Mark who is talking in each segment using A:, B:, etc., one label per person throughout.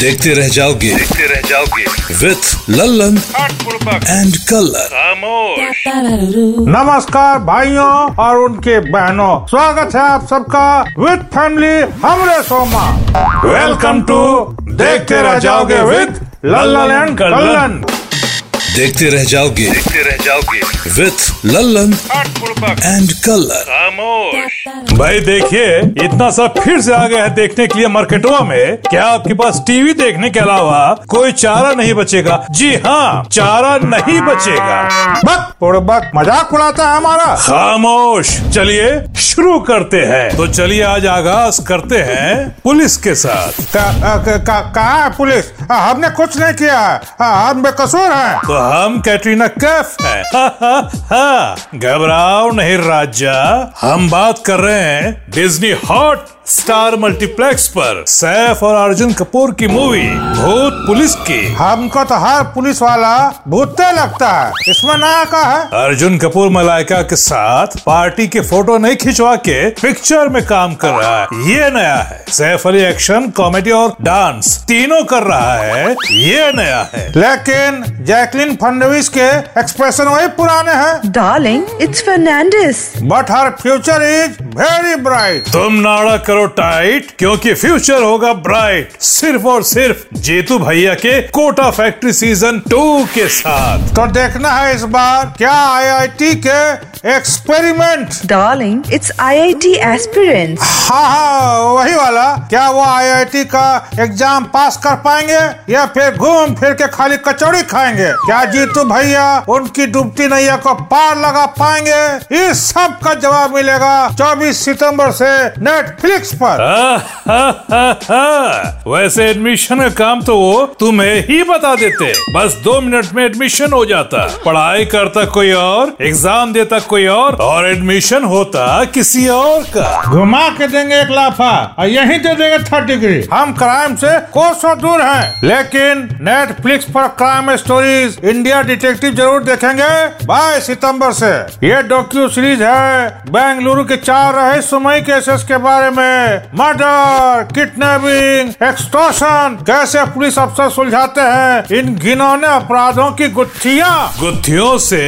A: देखते रह जाओगे।
B: देखते रह जाओगे।
A: विथ लल्लन एंड कलर
C: नमस्कार भाइयों और उनके बहनों। स्वागत है आप सबका विथ फैमिली हमरे सोमा। वेलकम टू देखते रह जाओगे विथ लल्लन एंड कल्लन
A: देखते रह जाओगे।
B: देखते रह जाओगे।
A: विथ लल्लन एंड कलर
C: भाई देखिए इतना सब फिर से आ गया है देखने के लिए मार्केटों में। क्या आपके पास टीवी देखने के अलावा कोई चारा नहीं बचेगा? जी हाँ चारा नहीं बचेगा। बक बुड़बक मज़ाक उड़ाता है हमारा। खामोश चलिए शुरू करते हैं। तो चलिए आज आगाज़ करते हैं पुलिस के साथ। का, का, का, कहा है पुलिस? हमने कुछ नहीं किया है। हम बेकसूर है। तो हम कैटरीना कैफ हैं। घबराओ नहीं राजा। हम बात कर रहे हैं डिज्नी हॉट स्टार मल्टीप्लेक्स पर सैफ और अर्जुन कपूर की मूवी भूत पुलिस की। हमको तो हर पुलिस वाला भूतते लगता है। इसमें नया का है। अर्जुन कपूर मलाइका के साथ पार्टी के फ़ोटो नहीं खिंचवा के पिक्चर में काम कर रहा है। ये नया है। सैफ अली एक्शन कॉमेडी और डांस तीनों कर रहा है। ये नया है। लेकिन जैकलिन फडणवीस के एक्सप्रेशन वही पुराने हैं।
D: Darling it's Fernandez
C: but her future is very bright तुम नाड़ा करो टाइट क्योंकि फ्यूचर होगा ब्राइट सिर्फ़ और सिर्फ़ जेतू भैया के कोटा फैक्ट्री सीज़न टू के साथ। तो देखना है इस बार क्या आईआईटी के experiment
D: Darling, it's IIT aspirants.
C: हाँ हाँ वही वाला। क्या वो आईआईटी का एग्ज़ाम पास कर पाएँगे या फिर घूम फिर के खाली कचौड़ी खाएँगे? क्या जीतू भैया उनकी डूबती नैया को पार लगा पाएँगे? इस सब का जवाब मिलेगा 24 सितंबर से नेटफ्लिक्स पर। वैसे एडमिशन का काम तो वो तुम्हें ही बता देते। बस दो मिनट में एडमिशन हो जाता। पढ़ाई करता कोई और एग्ज़ाम देता कोई और और एडमिशन होता किसी और का। घुमा के देंगे एक लाफा और यही दे देंगे थर्ड डिग्री हम क्राइम से कोसों दूर हैं। लेकिन नेटफ्लिक्स पर क्राइम स्टोरीज इंडिया डिटेक्टिव ज़रूर देखेंगे। बाईस सितंबर से। ये डॉक्यू सीरीज़ है बेंगलुरु के चार रहस्यमय केसेस के बारे में। मर्डर किडनैपिंग एक्सटॉर्शन कैसे पुलिस अफसर सुलझाते हैं। इन घिनौने अपराधों की गुत्थिया। गुत्थियों से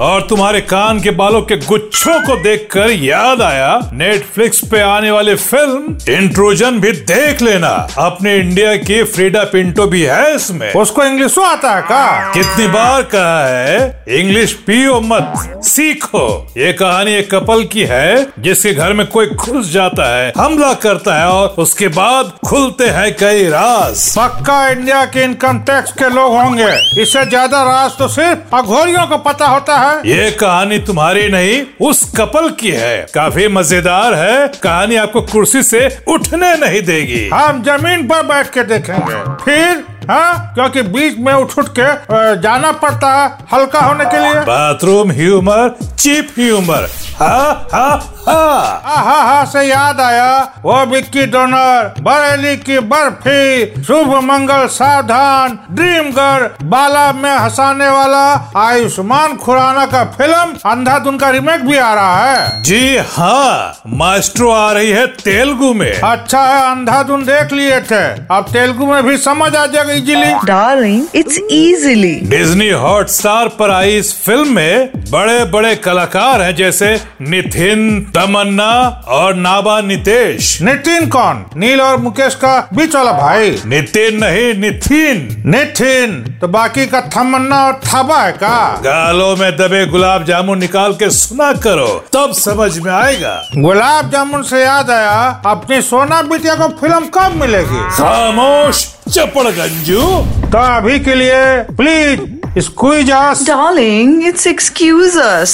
C: और तुम्हारे कान के बालों के गुच्छों को देखकर याद आया नेटफ्लिक्स पे आने वाली फ़िल्म इंट्रोजन भी देख लेना। अपने इंडिया की फ्रीडा पिंटो भी है इसमें। उसको इंग्लिश आता है का कितनी बार कहा है? इंग्लिश पियो मत सीखो। ये कहानी एक कपल की है जिसके घर में कोई घुस जाता है हमला करता है और उसके बाद खुलते हैं कई राज। पक्का इंडिया के इनकम टैक्स के लोग होंगे। इससे ज़्यादा राज तो सिर्फ़ अघोरियों को पता होता है। ये कहानी तुम्हारी नहीं उस कपल की है। काफ़ी मज़ेदार है। कहानी आपको कुर्सी से उठने नहीं देगी। हम ज़मीन पर बैठ के देखेंगे। फिर हाँ? क्योंकि बीच में उठ उठ के जाना पड़ता है हल्का होने के लिए। Bathroom humour cheap humour. हाँ हाँ हाँ। हाँ हाँ से याद आया। वो विक्की डोनर बरेली की बर्फ़ी शुभ मंगल सावधान ड्रीम गर्ल बाला में हंसाने वाला आयुष्मान खुराना का फ़िल्म अंधाधुन का रिमेक भी आ रहा है। जी हाँ मास्ट्रो आ रही है तेलुगु में। अच्छा है अंधाधुन देख लिए थे। अब तेलुगु में भी समझ आ जाएगा। Easily
D: darling it's easily
C: Disney Hotstar पर आई इस फ़िल्म में बड़े बड़े कलाकार हैं जैसे नितिन तमन्ना और नाबा नितेश। नितिन कौन? नील और मुकेश का बीच वाला भाई। नितिन नहीं नितिन। नितिन? तो बाकी का थमन्ना और थाबा है का? गालों में दबे गुलाब जामुन निकाल के सुना करो तब समझ में आएगा। गुलाब जामुन से याद आया अपनी सोना बिटिया को फ़िल्म कब मिलेगी? खामोश चपड़ गंजू तो अभी के लिए please squeeze us
D: Darling, it's excuse us.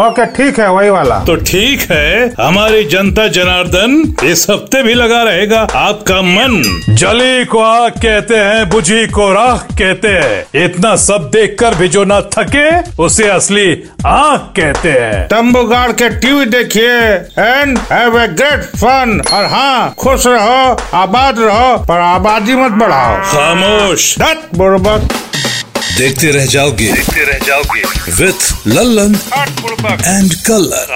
C: Okay ठीक है वही वाला। तो ठीक है हमारी जनता जनार्दन इस हफ़्ते भी लगा रहेगा आपका मन। जली को आग कहते हैं बुझी को राख कहते हैं। इतना सब देखकर भी जो ना थके उसे असली आँख कहते हैं। तम्बू गाड़ के टीवी देखिए and have a great fun और हाँ खुश रहो आबाद रहो पर आबादी मत बढ़ाओ। खामोश। बुड़बक
A: देखते रह जाओगे।
B: देखते रह जाओगे।
A: With Lallan and colour